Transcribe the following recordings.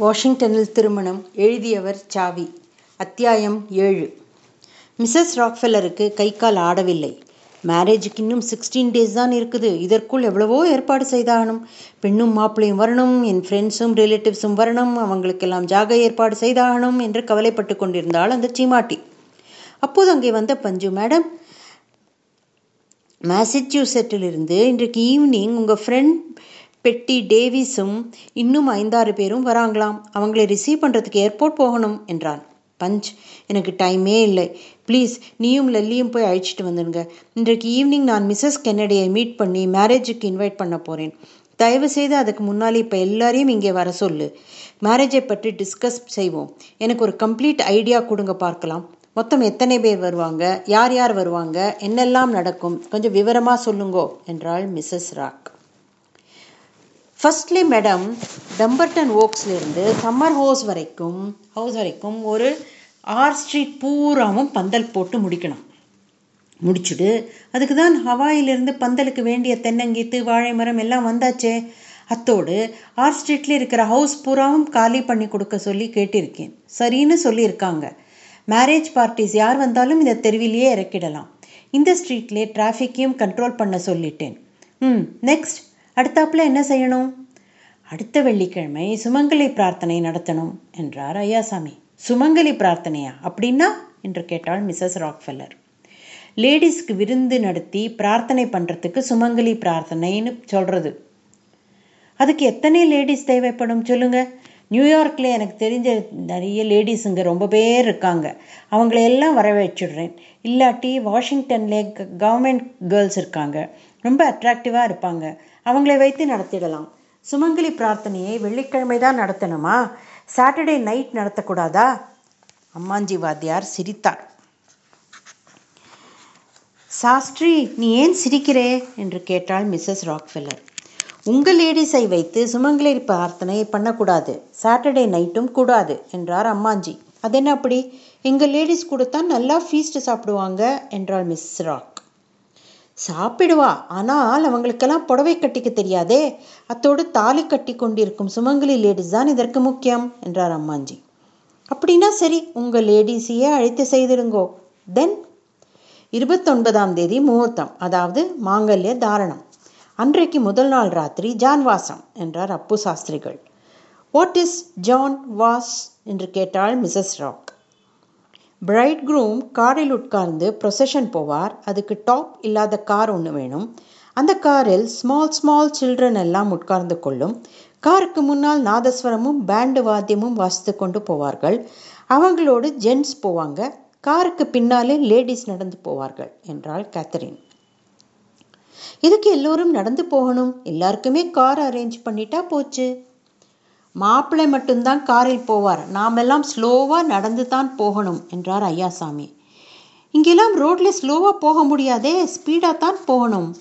வாஷிங்டனில் திருமணம் எழுதியவர் சாவி. அத்தியாயம் ஏழு. மிஸ்ஸஸ் ராக்ஃபெல்லருக்கு கை கால் ஆடவில்லை. மேரேஜுக்கு இன்னும் சிக்ஸ்டீன் டேஸ் தான் இருக்குது. இதற்குள் எவ்வளவோ ஏற்பாடு செய்தாகணும். பெண்ணும் மாப்பிள்ளையும் வரணும் என் ஃப்ரெண்ட்ஸும் ரிலேட்டிவ்ஸும் வரணும் அவங்களுக்கெல்லாம் ஜாக ஏற்பாடு செய்தாகணும் என்று கவலைப்பட்டு கொண்டிருந்தாள் அந்த சீமாட்டி. அப்போது அங்கே வந்த பஞ்சு மேடம் மேசச்சூசெட்டிலிருந்து இன்றைக்கு ஈவினிங் உங்கள் ஃப்ரெண்ட் பெட்டி டேவிஸும் இன்னும் ஐந்தாறு பேரும் வராங்களாம். அவங்களை ரிசீவ் பண்ணுறதுக்கு ஏர்போர்ட் போகணும் என்றான். பஞ்ச் எனக்கு டைமே இல்லை. ப்ளீஸ் நீயும் லல்லியும் போய் அழைச்சிட்டு வந்துடுங்க. இன்றைக்கு ஈவினிங் நான் மிஸ்ஸஸ் கென்னடியை மீட் பண்ணி மேரேஜுக்கு இன்வைட் பண்ண போகிறேன் தயவு செய்து அதுக்கு முன்னாலே இப்போ எல்லாரையும் இங்கே வர சொல்லு. மேரேஜை பற்றி டிஸ்கஸ் செய்வோம். எனக்கு ஒரு கம்ப்ளீட் ஐடியா கொடுங்க பார்க்கலாம். மொத்தம் எத்தனை பேர் வருவாங்க? யார் யார் வருவாங்க? என்னெல்லாம் நடக்கும்? கொஞ்சம் விவரமாக சொல்லுங்கோ என்றாள் Mrs Rock. Firstly madam Dumbarton ஓக்ஸ்லேருந்து summer house வரைக்கும் ஹவுஸ் வரைக்கும் ஒரு ஆர் ஸ்ட்ரீட் பூராவும் பந்தல் போட்டு முடிக்கணும். முடிச்சுட்டு அதுக்கு தான் ஹவாயிலிருந்து பந்தலுக்கு வேண்டிய தென்னங்கீத்து வாழை மரம் எல்லாம் வந்தாச்சே. அத்தோடு ஆர் ஸ்ட்ரீட்ல இருக்கிற ஹவுஸ் பூராவும் காலி பண்ணி கொடுக்க சொல்லி கேட்டிருக்கேன். சரின்னு சொல்லியிருக்காங்க. மேரேஜ் பார்ட்டிஸ் யார் வந்தாலும் இந்த தெருவிலேயே இறக்கிடலாம். இந்த ஸ்ட்ரீட்லேயே டிராஃபிக்கையும் கண்ட்ரோல் பண்ண சொல்லிட்டேன். ம் நெக்ஸ்ட் அடுத்தாப்புல என்ன செய்யணும்? அடுத்த வெள்ளிக்கிழமை சுமங்கலி பிரார்த்தனை நடத்தணும் என்றார் ஐயாசாமி. சுமங்கலி பிரார்த்தனையா? அப்படின்னா? என்று கேட்டாள் மிஸ்ஸஸ் ராக்ஃபெல்லர். லேடிஸ்க்கு விருந்து நடத்தி பிரார்த்தனை பண்ணுறதுக்கு சுமங்கலி பிரார்த்தனைன்னு சொல்கிறது அதுக்கு எத்தனை லேடிஸ் தேவைப்படும் சொல்லுங்கள் நியூயார்க்கில் எனக்கு தெரிஞ்ச நிறைய லேடிஸுங்க ரொம்ப பேர் இருக்காங்க. அவங்கள எல்லாம் வர இல்லாட்டி வாஷிங்டனில் கவர்மெண்ட் கேர்ள்ஸ் இருக்காங்க. ரொம்ப அட்ராக்டிவாக இருப்பாங்க. அவங்களை வைத்து நடத்திடலாம். சுமங்கலி பிரார்த்தனையை வெள்ளிக்கிழமை தான் நடத்தணுமா? சாட்டர்டே நைட் நடத்தக்கூடாதா? அம்மாஞ்சி வாத்தியார் சிரித்தார். சாஸ்திரி நீ ஏன் சிரிக்கிறே? என்று கேட்டாள் மிஸ்ஸஸ் ராக்ஃபெல்லர். உங்கள் லேடிஸை வைத்து சுமங்கலி பிரார்த்தனை பண்ணக்கூடாது. சாட்டர்டே நைட்டும் கூடாது என்றார் அம்மாஞ்சி. அது என்ன அப்படி? எங்கள் லேடிஸ் கூடத்தான் நல்லா ஃபீஸ்ட் சாப்பிடுவாங்க என்றாள் மிஸ் ராக். சாப்பிடுவா ஆனால் அவங்களுக்கெல்லாம் புடவை கட்டிக்க தெரியாதே. அத்தோடு தாலி கட்டி கொண்டிருக்கும் சுமங்கலி லேடிஸ் தான் இதற்கு முக்கியம் என்றார் அம்மாஞ்சி. அப்படின்னா சரி உங்கள் லேடிஸையே அழைத்து செய்திருங்கோ தென் இருபத்தொன்பதாம் தேதி முகூர்த்தம் அதாவது மாங்கல்ய தாரணம். அன்றைக்கு முதல் நாள் ராத்திரி ஜான் வாசம் என்றார் அப்பு சாஸ்திரிகள். வாட் இஸ் ஜான் வாஸ் என்று கேட்டாள் மிஸ்ஸஸ் ராக். பிரைட் க்ரூம் காரில் உட்கார்ந்து ப்ரொசஷன் போவார். அதுக்கு டாப் இல்லாத கார் ஒன்று வேணும். அந்த காரில் ஸ்மால் ஸ்மால் சில்ட்ரன் எல்லாம் உட்கார்ந்து கொள்ளும். காருக்கு முன்னால் நாதஸ்வரமும் பேண்டு வாத்தியமும் வாசித்து கொண்டு போவார்கள். அவங்களோடு ஜென்ட்ஸ் போவாங்க. காருக்கு பின்னாலே லேடிஸ் நடந்து போவார்கள் என்றாள் கேத்தரின் இதுக்கு எல்லோரும் நடந்து போகணும். எல்லாருக்குமே கார் அரேஞ்ச் பண்ணிட்டா போச்சு. மாப்பிள்ளை மட்டும்தான் காரில் போவார். நாமெல்லாம் ஸ்லோவாக நடந்து தான் போகணும் என்றார் ஐயாசாமி. இங்கெல்லாம் ரோட்ல ஸ்லோவாக போக முடியாதே ஸ்பீடாக தான் போகணும்.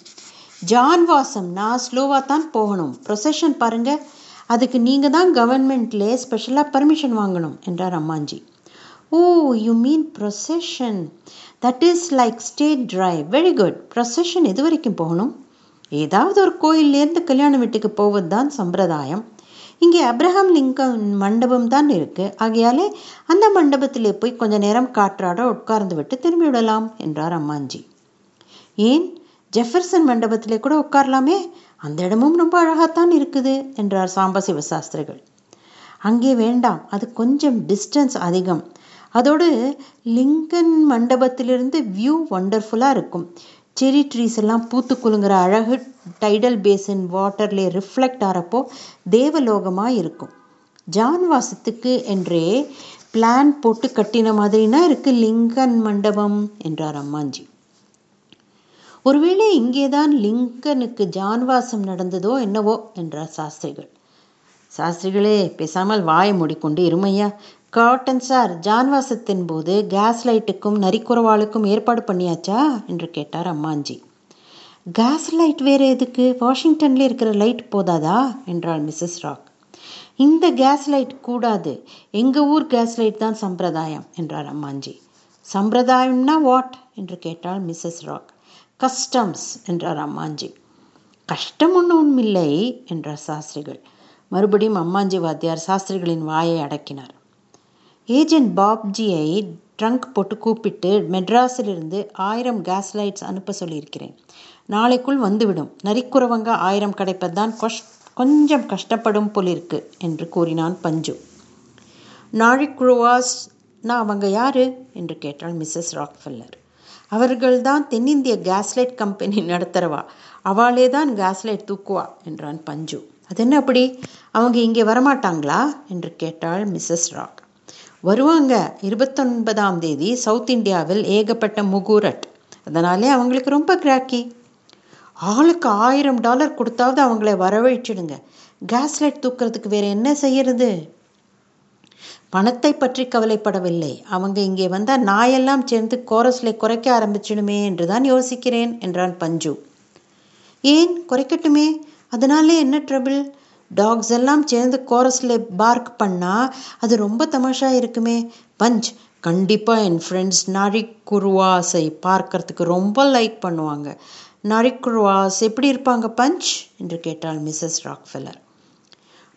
ஜான் நான் ஸ்லோவாக தான் போகணும். ப்ரொசஷன் பாருங்க அதுக்கு நீங்கள் தான் கவர்மெண்ட்லேயே ஸ்பெஷலாக பர்மிஷன் வாங்கணும் என்றார் அம்மாஞ்சி. ஓ you mean procession that is like state drive very good procession எது வரைக்கும் போகணும்? ஏதாவது ஒரு கோயிலேருந்து கல்யாண வீட்டுக்கு போவது தான் சம்பிரதாயம். இங்கே அப்ரஹாம் லிங்கன் மண்டபம் தான் இருக்குது ஆகையாலே அந்த மண்டபத்திலே போய் கொஞ்ச நேரம் காற்றாட உட்கார்ந்து விட்டு திரும்பி விடலாம் என்றார் அம்மாஞ்சி. ஏன்? ஜெஃபர்சன் மண்டபத்திலே கூட உட்காரலாமே? அந்த இடமும் ரொம்ப அழகாகத்தான் இருக்குது என்றார் சாம்பசிவ சாஸ்திரிகள். அங்கே வேண்டாம். அது கொஞ்சம் டிஸ்டன்ஸ் அதிகம். அதோடு லிங்கன் மண்டபத்திலிருந்து வியூ ஒண்டர்ஃபுல்லாக இருக்கும். செரி ட்ரீஸ் எல்லாம் பூத்து குலுங்குற அழகு டைடல் பேசின் வாட்டர்ல ரிஃப்ளெக்ட் ஆகிறப்போ தேவலோகமாக இருக்கும். ஜான்வாசத்துக்கு என்றே பிளான் போட்டு கட்டின மாதிரினா இருக்கு லிங்கன் மண்டபம் என்றார் அம்மாஞ்சி. ஒருவேளை இங்கேதான் லிங்கனுக்கு ஜான்வாசம் நடந்ததோ என்னவோ என்றார் சாஸ்திரிகள். சாஸ்திரிகளே பேசாமல் வாயை மூடிக்கொண்டு இருமையா? காட்டன் சார் ஜான்வாசத்தின் போது கேஸ் லைட்டுக்கும் நரிக்குறவாளுக்கும் ஏற்பாடு பண்ணியாச்சா? என்று கேட்டார் அம்மாஞ்சி. கேஸ் லைட் வேறு எதுக்கு? வாஷிங்டனில் இருக்கிற லைட் போதாதா? என்றாள் மிஸ்ஸஸ் ராக். இந்த கேஸ் லைட் கூடாது. எங்கள் ஊர் கேஸ் லைட் தான் சம்பிரதாயம் என்றார் அம்மாஞ்சி. சம்பிரதாயம்னா வாட் என்று கேட்டாள் மிஸ்ஸஸ் ராக். கஸ்டம்ஸ் என்றார் அம்மாஞ்சி. கஷ்டம் ஒன்றும் ஒன்றுமில்லை என்றார் சாஸ்திரிகள். மறுபடியும் அம்மாஞ்சி வாத்தியார் சாஸ்திரிகளின் வாயை அடக்கினார். ஏஜென்ட் பாப்ஜியை ட்ரங்க் போட்டு கூப்பிட்டு மெட்ராஸிலிருந்து ஆயிரம் கேஸ் லைட்ஸ் அனுப்ப சொல்லியிருக்கிறேன். நாளைக்குள் வந்துவிடும். நரிக்குறவங்க ஆயிரம் கிடைப்பதுதான் கொஷ் கொஞ்சம் கஷ்டப்படும் போலிருக்கு என்று கூறினான் பஞ்சு. நாழிக்குழுவாஸ்னா அவங்க யாரு? என்று கேட்டாள் மிஸ்ஸஸ் ராக்ஃபெல்லர். அவர்கள்தான் தென்னிந்திய கேஸ்லைட் கம்பெனி நடத்துறவா. அவளே தான் கேஸ்லைட் தூக்குவா என்றான் பஞ்சு. அது என்ன அப்படி? அவங்க இங்கே வரமாட்டாங்களா? என்று கேட்டாள் மிஸ்ஸஸ் ராக். வருவாங்க. இருபத்தொன்பதாம் தேதி சவுத் இந்தியாவில் ஏகப்பட்ட முகூரட். அதனாலே அவங்களுக்கு ரொம்ப கிராக்கி ஆளுக்கு ஆயிரம் டாலர் கொடுத்தாவது அவங்கள வரவழைச்சிடுங்க. கேஸ்லைட் தூக்கிறதுக்கு வேற என்ன செய்யறது? பணத்தை பற்றி கவலைப்படவில்லை. அவங்க இங்கே வந்தால் நாயெல்லாம் சேர்ந்து கோரஸ்லை குறைக்க ஆரம்பிச்சிடுமே என்றுதான் யோசிக்கிறேன் என்றான் பஞ்சு. ஏன் குறைக்கட்டுமே? அதனாலே என்ன ட்ரபிள் டாக்ஸ் எல்லாம் சேர்ந்து கோரஸில் பார்க் பண்ணால் அது ரொம்ப தமாஷா இருக்குமே. பஞ்ச் கண்டிப்பாக என் ஃப்ரெண்ட்ஸ் நரிக்குருவாஸை பார்க்கறதுக்கு ரொம்ப லைக் பண்ணுவாங்க. நரிக்குருவாஸ் எப்படி இருப்பாங்க பஞ்ச்? என்று கேட்டாள் மிஸ்ஸஸ் ராக்ஃபெல்லர்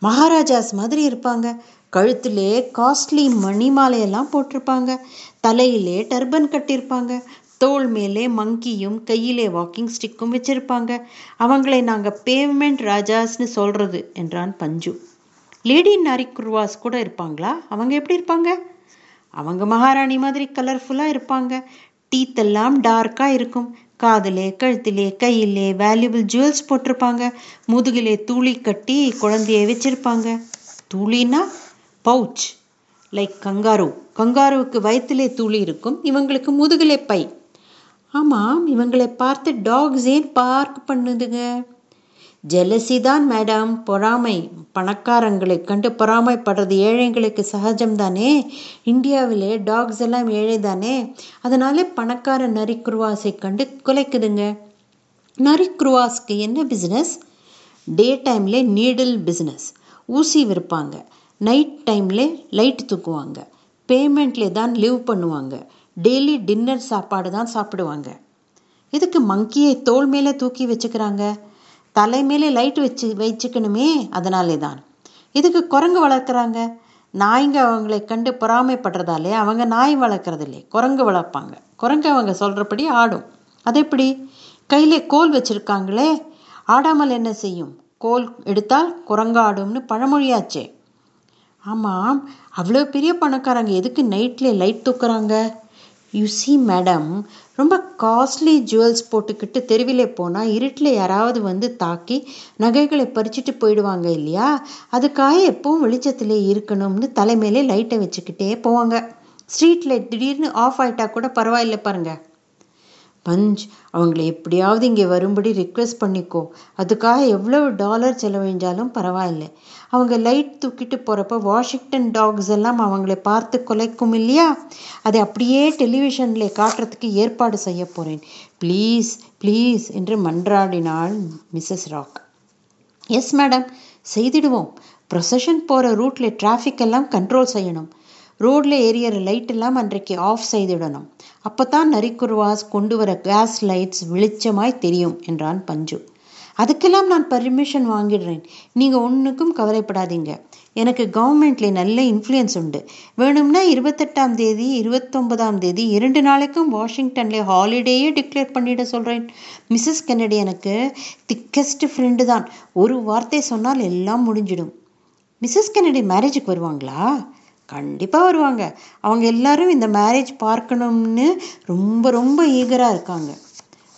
மகாராஜாஸ் மாதிரி இருப்பாங்க. கழுத்திலே காஸ்ட்லி மணி மாலையெல்லாம் போட்டிருப்பாங்க. தலையிலே டர்பன் கட்டியிருப்பாங்க. தோல் மேலே மங்கியும் கையிலே வாக்கிங் ஸ்டிக்கும் வச்சிருப்பாங்க. அவங்களை நாங்கள் பேமெண்ட் ராஜாஸ்னு சொல்றது என்றான் பஞ்சு. லேடி நாரிக்குருவாஸ் கூட இருப்பாங்களா? அவங்க எப்படி இருப்பாங்க? அவங்க மகாராணி மாதிரி கலர்ஃபுல்லாக இருப்பாங்க. டீத்தெல்லாம் டார்க்காக இருக்கும். காதிலே கழுத்திலே கையிலே வேல்யூபிள் ஜுவல்ஸ் போட்டிருப்பாங்க. முதுகிலே தூளி கட்டி குழந்தைய வச்சிருப்பாங்க. தூளினா பவுச் லைக் கங்காரு கங்காருவுக்கு வயிற்றிலே தூளி இருக்கும். இவங்களுக்கு முதுகிலே பை. ஆமாம் இவங்களை பார்த்து டாக்ஸ் ஏன் பார்க் பண்ணுதுங்க? ஜெலசி தான் மேடம் பொறாமை. பணக்காரங்களை கண்டு பொறாமைப்படுறது ஏழைங்களுக்கு சகஜம்தானே? இந்தியாவிலே டாக்ஸ் எல்லாம் ஏழை தானே அதனாலே பணக்கார நரிக்குருவாஸை கண்டு குலைக்குதுங்க. நரிக்குருவாஸ்க்கு என்ன பிஸ்னஸ் டே டைமில் நீடில் பிஸ்னஸ் ஊசி விற்பாங்க. நைட் டைமில் லைட் தூக்குவாங்க. பேமெண்ட்லே தான் லிவ் பண்ணுவாங்க. டெய்லி டின்னர் சாப்பாடு தான் சாப்பிடுவாங்க. இதுக்கு மங்கியை தோல் மேலே தூக்கி வச்சுக்கிறாங்க? தலை மேலே லைட் வச்சு வச்சுக்கணுமே அதனாலே தான் இதுக்கு குரங்கு வளர்க்குறாங்க? நாய்ங்க அவங்களை கண்டு பொறாமைப்படுறதாலே அவங்க நாய் வளர்க்குறது இல்லை குரங்கு வளர்ப்பாங்க. குரங்கு அவங்க சொல்கிறபடி ஆடும். அது எப்படி? கையிலே கோல் வச்சுருக்காங்களே ஆடாமல் என்ன செய்யும்? கோல் எடுத்தால் குரங்காடும்னு பழமொழியாச்சே. ஆமாம் அவ்வளோ பெரிய பணக்காரங்க எதுக்கு நைட்டில் லைட் தூக்குறாங்க? யூ சி மேடம் ரொம்ப காஸ்ட்லி ஜுவல்ஸ் போட்டுக்கிட்டு தெருவிலே போனால் இருட்டில் யாராவது வந்து தாக்கி நகைகளை பறிச்சுட்டு போயிடுவாங்க இல்லையா? அதுக்காக எப்பவும் வெளிச்சத்திலே இருக்கணும்னு தலைமையிலே லைட்டை வச்சுக்கிட்டே போவாங்க. ஸ்ட்ரீட் லைட் திடீர்னு ஆஃப் ஆயிட்டா கூட பரவாயில்ல பாருங்கள் பஞ்ச் அவங்கள எப்படியாவது இங்கே வரும்படி ரிக்வெஸ்ட் பண்ணிக்கோ. அதுக்காக எவ்வளவு டாலர் செலவழிஞ்சாலும் பரவாயில்ல. அவங்க லைட் தூக்கிட்டு போகிறப்ப வாஷிங்டன் டாக்ஸ் எல்லாம் அவங்கள பார்த்து கொலைக்கும் இல்லையா? அதை அப்படியே டெலிவிஷனில் காட்டுறதுக்கு ஏற்பாடு செய்ய போகிறேன் ப்ளீஸ் ப்ளீஸ் என்று மன்றாடினாள் மிஸ்ஸஸ் ராக் எஸ் மேடம் செய்திடுவோம். ப்ரொசஷன் போகிற ரூட்டில் டிராஃபிக் எல்லாம் கண்ட்ரோல் செய்யணும். ரோடில் எரியற லைட் எல்லாம் அன்றைக்கு ஆஃப் செய்திடணும் அப்பதான் நரிக்குருவாஸ் கொண்டு வர கேஸ் லைட்ஸ் வெளிச்சமாய் தெரியும் என்றான் பஞ்சு. அதுக்கெல்லாம் நான் பர்மிஷன் வாங்கிடுறேன். நீங்கள் ஒன்றுக்கும் கவலைப்படாதீங்க. எனக்கு கவர்மெண்ட்லேயே நல்ல இன்ஃப்ளூயன்ஸ் உண்டு. வேணும்னா இருபத்தெட்டாம் தேதி இருபத்தொன்பதாம் தேதி இரண்டு நாளைக்கும் வாஷிங்டன்லேயே ஹாலிடேயே டிக்ளேர் பண்ணிட சொல்கிறேன் மிஸ்ஸஸ் கென்னடி எனக்கு திக்கஸ்ட் ஃப்ரெண்டு தான். ஒரு வார்த்தை சொன்னால் எல்லாம் முடிஞ்சிடும். மிஸ்ஸஸ் கென்னடி மேரேஜுக்கு வருவாங்களா? கண்டிப்பாக வருவாங்க. அவங்க எல்லாரும் இந்த மேரேஜ் பார்க்கணும்னு ரொம்ப ரொம்ப ஈகராக இருக்காங்க.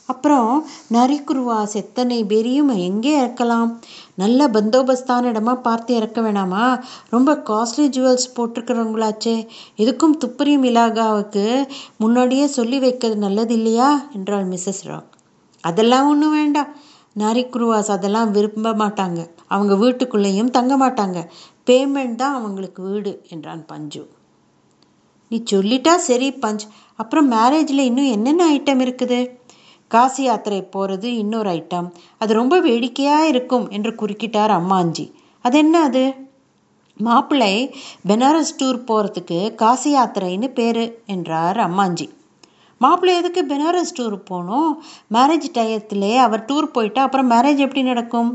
அப்புறம் நரிக்குருவாஸ் எத்தனை பேரையும் எங்கே இறக்கலாம்? நல்ல பந்தோபஸ்தான இடமா பார்த்து இறக்க வேணாமா? ரொம்ப காஸ்ட்லி ஜுவல்ஸ் போட்டிருக்கிறவங்களாச்சே. எதுக்கும் துப்பரியும் இலாகாவுக்கு முன்னாடியே சொல்லி வைக்கிறது நல்லது இல்லையா? என்றாள் மிஸ்ஸஸ் ராக். அதெல்லாம் ஒன்றும் வேண்டாம். நரிக்குருவாஸ் அதெல்லாம் விரும்ப மாட்டாங்க. அவங்க வீட்டுக்குள்ளேயும் தங்க மாட்டாங்க. பேமெண்ட் தான் அவங்களுக்கு வீடு என்றான் பஞ்சு. நீ சொல்லிட்டா சரி பஞ்ச். அப்புறம் மேரேஜில் இன்னும் என்னென்ன ஐட்டம் இருக்குது? காசி யாத்திரை போகிறது இன்னொரு ஐட்டம் அது ரொம்ப வேடிக்கையாக இருக்கும் என்று குறுக்கிட்டார் அம்மாஞ்சி. அது என்ன அது? மாப்பிள்ளை பெனாரஸ் டூர் போகிறதுக்கு காசி யாத்திரைன்னு பேர் என்றார் அம்மாஞ்சி. மாப்பிள்ளை எதுக்கு பெனாரஸ் டூர் போகணும்? மேரேஜ் டயத்திலே அவர் டூர் போயிட்டா அப்புறம் மேரேஜ் எப்படி நடக்கும்?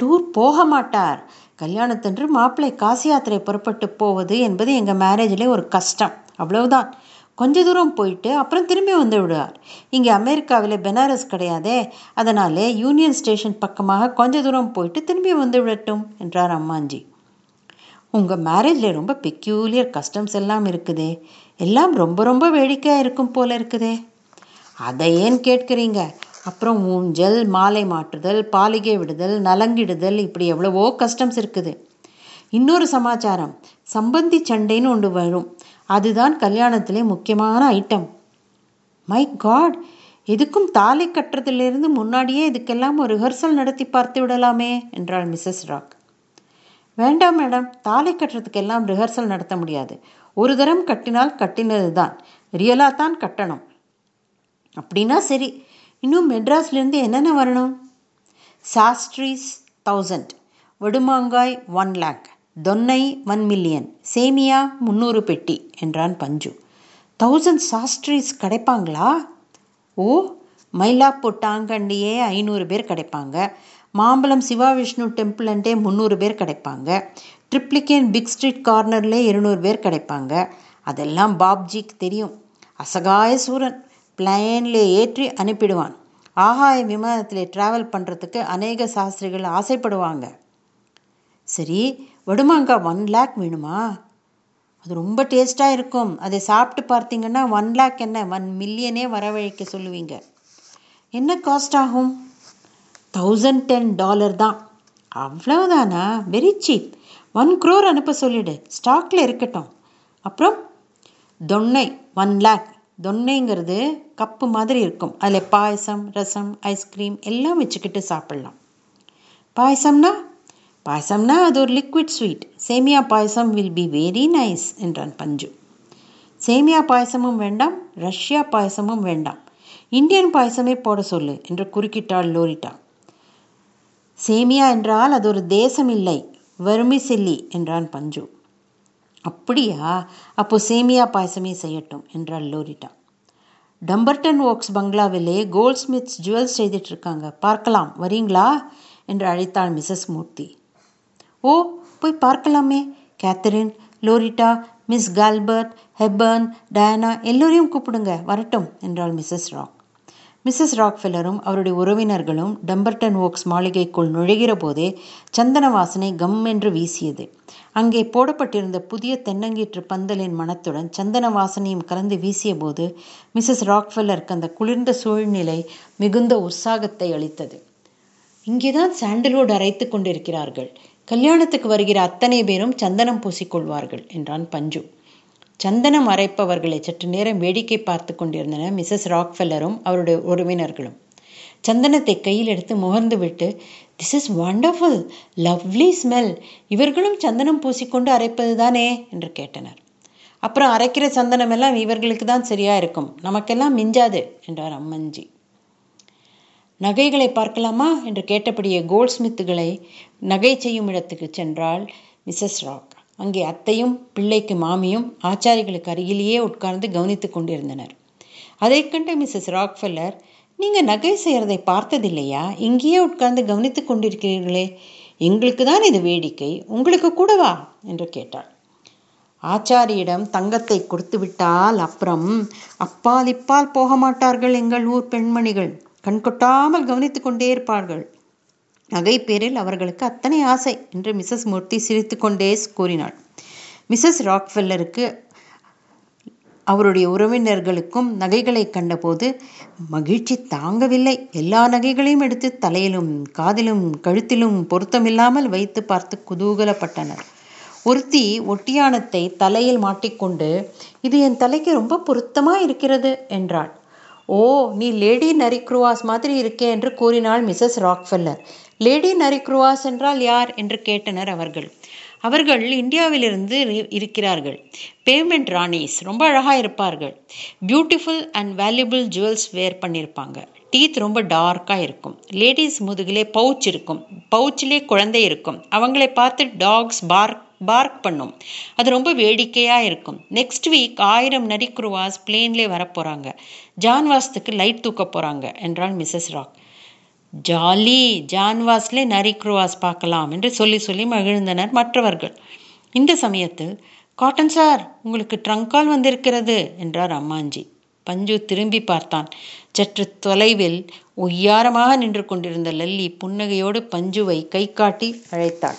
டூர் போக மாட்டார். கல்யாணத்தன்று மாப்பிள்ளை காசி யாத்திரை புறப்பட்டு போவது என்பது எங்கள் மேரேஜிலே ஒரு கஷ்டம். அவ்வளவுதான். கொஞ்ச தூரம் போயிட்டு அப்புறம் திரும்பி வந்து விடுவார். இங்கே அமெரிக்காவில் பெனாரஸ் கிடையாதே. அதனாலே யூனியன் ஸ்டேஷன் பக்கமாக கொஞ்ச தூரம் போயிட்டு திரும்பி வந்து விடட்டும் என்றார் அம்மாஞ்சி. உங்கள் மேரேஜில் ரொம்ப பெக்யூலியர் கஸ்டம்ஸ் எல்லாம் இருக்குதே. எல்லாம் ரொம்ப ரொம்ப வேடிக்கையாக இருக்கும் போல இருக்குதே. அதை ஏன் கேட்குறீங்க? அப்புறம் ஊஞ்சல் மாலை மாற்றுதல் பாலிகை விடுதல் நலங்கிடுதல் இப்படி எவ்வளவோ கஸ்டம்ஸ் இருக்குது. இன்னொரு சமாச்சாரம் சம்பந்தி சண்டைன்னு ஒன்று வரும். அதுதான் கல்யாணத்திலே முக்கியமான ஐட்டம் மை காட் எதுக்கும் தாலி கட்டுறதுலேருந்து முன்னாடியே இதுக்கெல்லாம் ஒரு ரிஹர்சல் நடத்தி பார்த்து விடலாமே என்றாள் மிஸ்ஸஸ் ராக் வேண்டாம் மேடம் தாலி கட்டுறதுக்கெல்லாம் ரிஹர்சல் நடத்த முடியாது. ஒரு தரம் கட்டினால் கட்டினது தான் ரியலாக தான் கட்டணும். அப்படின்னா சரி இன்னும் மெட்ராஸ்லேருந்து என்னென்ன வரணும்? சாஸ்ட்ரீஸ் தௌசண்ட் வடுமாங்காய் ஒன் லேக் தொன்னை ஒன் மில்லியன் சேமியா முந்நூறு பெட்டி என்றான் பஞ்சு. தௌசண்ட் சாஸ்ட்ரீஸ் கிடைப்பாங்களா? ஓ மயிலாப்பூர் டாங்கண்டியே ஐநூறு பேர் கிடைப்பாங்க. மாம்பழம் சிவா விஷ்ணு டெம்பிள் முந்நூறு பேர் கிடைப்பாங்க. ட்ரிப்ளிகேன் பிக் ஸ்ட்ரீட் கார்னர்லே இருநூறு பேர் கிடைப்பாங்க. அதெல்லாம் பாப்ஜிக்கு தெரியும். அசகாய சூரன். பிளேனில் ஏற்றி அனுப்பிடுவான். ஆகாய விமானத்தில் ட்ராவல் பண்ணுறதுக்கு அநேக சாஸ்திரிகள் ஆசைப்படுவாங்க. சரி வடுமாங்காய் ஒன் லேக் வேணுமா? அது ரொம்ப டேஸ்ட்டாக இருக்கும். அதை சாப்பிட்டு பார்த்தீங்கன்னா ஒன் லேக் என்ன? ஒன் மில்லியனே வரவழைக்க சொல்லுவீங்க. என்ன காஸ்ட் ஆகும்? தௌசண்ட் டென் டாலர் தான். அவ்வளவுதானா? வெரி சீப் ஒன் க்ரோர் அனுப்ப சொல்லிடு. ஸ்டாக்கில் இருக்கட்டும். அப்புறம் தொன்னை ஒன் லேக் தொன்னைங்கிறது கப்பு மாதிரி இருக்கும். அதில் பாயசம் ரசம் ஐஸ்கிரீம் எல்லாம் வச்சுக்கிட்டு சாப்பிட்லாம். பாயசம்னா பாயசம்னா அது ஒரு liquid sweet semiya payasam will be very nice என்றான் பஞ்சு. சேமியா பாயசமும் வேண்டாம் ரஷ்யா பாயசமும் வேண்டாம். இந்தியன் பாயசமே போட சொல்லு என்று குறுக்கிட்டாள் லோரிட்டா. சேமியா என்றால் அது ஒரு தேசம் இல்லை வறுமிசில்லி என்றான் பஞ்சு. அப்படியா? அப்போ சேமியா பாயசமே செய்யட்டும் என்றாள் லோரிட்டா டம்பர்டன் ஒர்க்ஸ் பங்களாவிலே கோல்ட் ஸ்மித்ஸ் ஜுவல்ஸ் செய்துட்டு இருக்காங்க பார்க்கலாம். வரீங்களா? என்று அழைத்தாள் மிஸ்ஸஸ் மூர்த்தி. ஓ போய் பார்க்கலாமே. Catherine Loretta Miss Colbert Hepburn Diana எல்லோரையும் கூப்பிடுங்க. வரட்டும் என்றாள் மிஸ்ஸஸ் ராக். மிஸ்ஸஸ் ராக்ஃபெல்லரும் அவருடைய உறவினர்களும் டம்பர்டன் ஓக்ஸ் மாளிகைக்குள் நுழைகிற போதே சந்தன வாசனை கம் என்று வீசியது. அங்கே போடப்பட்டிருந்த புதிய தென்னங்கீற்று பந்தலின் மனத்துடன் சந்தன வாசனையும் கலந்து வீசிய போது மிஸ்ஸஸ் ராக்ஃபெல்லருக்கு அந்த குளிர்ந்த சூழ்நிலை மிகுந்த உற்சாகத்தை அளித்தது. இங்கேதான் சாண்டல்வுட் அரைத்து கொண்டிருக்கிறார்கள். கல்யாணத்துக்கு வருகிற அத்தனை பேரும் சந்தனம் பூசிக்கொள்வார்கள் என்றான் பஞ்சு. சந்தனம் அரைப்பவர்களை சற்று நேரம் வேடிக்கை பார்த்து கொண்டிருந்தன மிஸ்ஸஸ் ராக்ஃபெல்லரும் அவருடைய உறவினர்களும். சந்தனத்தை கையில் எடுத்து முகர்ந்து விட்டு this is wonderful lovely smell இவர்களும் சந்தனம் பூசிக்கொண்டு அரைப்பது தானே என்று கேட்டனர். அப்புறம் அரைக்கிற சந்தனம் எல்லாம் இவர்களுக்கு தான் சரியா இருக்கும். நமக்கெல்லாம் மிஞ்சாது என்றார் அம்மஞ்சி. நகைகளை பார்க்கலாமா? என்று கேட்டபடியே கோல்ட் ஸ்மித்துகளை நகை செய்யும் இடத்துக்கு சென்றாள் மிஸ்ஸஸ் ராக். அங்கே அத்தையும் பிள்ளைக்கு மாமியும் ஆச்சாரிகளுக்கு அருகிலேயே உட்கார்ந்து கவனித்து கொண்டிருந்தனர். அதை கண்ட மிஸ்ஸஸ் ராக்ஃபெல்லர் நீங்கள் நகை செய்கிறதை பார்த்ததில்லையா? இங்கேயே உட்கார்ந்து கவனித்து கொண்டிருக்கிறீர்களே. எங்களுக்கு தான் இது வேடிக்கை. உங்களுக்கு கூடவா? என்று கேட்டாள். ஆச்சாரியிடம் தங்கத்தை கொடுத்து விட்டால் அப்புறம் அப்பால் இப்பால் போக மாட்டார்கள் எங்கள் ஊர் பெண்மணிகள். கண்கொட்டாமல் கவனித்து கொண்டே இருப்பார்கள். நகை பேரில் அவர்களுக்கு அத்தனை ஆசை என்று மிஸ்ஸஸ் மூர்த்தி சிரித்து கொண்டே கூறினாள். மிஸ்ஸஸ் ராக்ஃபெல்லருக்கு அவருடைய உறவினர்களுக்கும் நகைகளை கண்டபோது மகிழ்ச்சி தாங்கவில்லை. எல்லா நகைகளையும் எடுத்து தலையிலும் காதிலும் கழுத்திலும் பொருத்தமில்லாமல் வைத்து பார்த்து குதூகலப்பட்டனர். ஒருத்தி ஒட்டியானத்தை தலையில் மாட்டிக்கொண்டு இது என் தலைக்கு ரொம்ப பொருத்தமாக இருக்கிறது? என்றாள். ஓ நீ லேடி நரிக்ருவாஸ் மாதிரி இருக்கே என்று கூறினாள் மிஸ்ஸஸ் ராக்ஃபெல்லர். லேடி நரிக்ருவாஸ் என்றால் யார் என்று கேட்டனர் அவர்கள். அவர்கள் இந்தியாவிலிருந்து இருக்கிறார்கள். பேமெண்ட் ராணிஸ் ரொம்ப அழகாக இருப்பார்கள். Beautiful and valuable jewels wear பண்ணியிருப்பாங்க டீத் ரொம்ப டார்க்காக இருக்கும். லேடிஸ் முதுகிலே பவுச் இருக்கும். பவுச்சிலே குழந்தை இருக்கும். அவங்களை பார்த்து டாக்ஸ் பார்க் பார்க் பண்ணும். அது ரொம்ப வேடிக்கையாக இருக்கும். நெக்ஸ்ட் வீக் ஆயிரம் நரிக்குருவாஸ் பிளேன்லேயே வரப்போகிறாங்க ஜான்வாஸ்துக்கு லைட் தூக்க போகிறாங்க என்றாள் மிஸ்ஸஸ் ராக் ஜாலி ஜான்வாஸ்லே நரிக்ரோவாஸ் பார்க்கலாம் என்று சொல்லி சொல்லி மகிழ்ந்தனர் மற்றவர்கள். இந்த சமயத்தில் காட்டன் சார் உங்களுக்கு ட்ரங்கால் வந்திருக்கிறது என்றார் அம்மாஞ்சி. பஞ்சு திரும்பி பார்த்தான். சற்று தொலைவில் ஒய்யாரமாக நின்று கொண்டிருந்த லல்லி புன்னகையோடு பஞ்சுவை கை காட்டி அழைத்தாள்.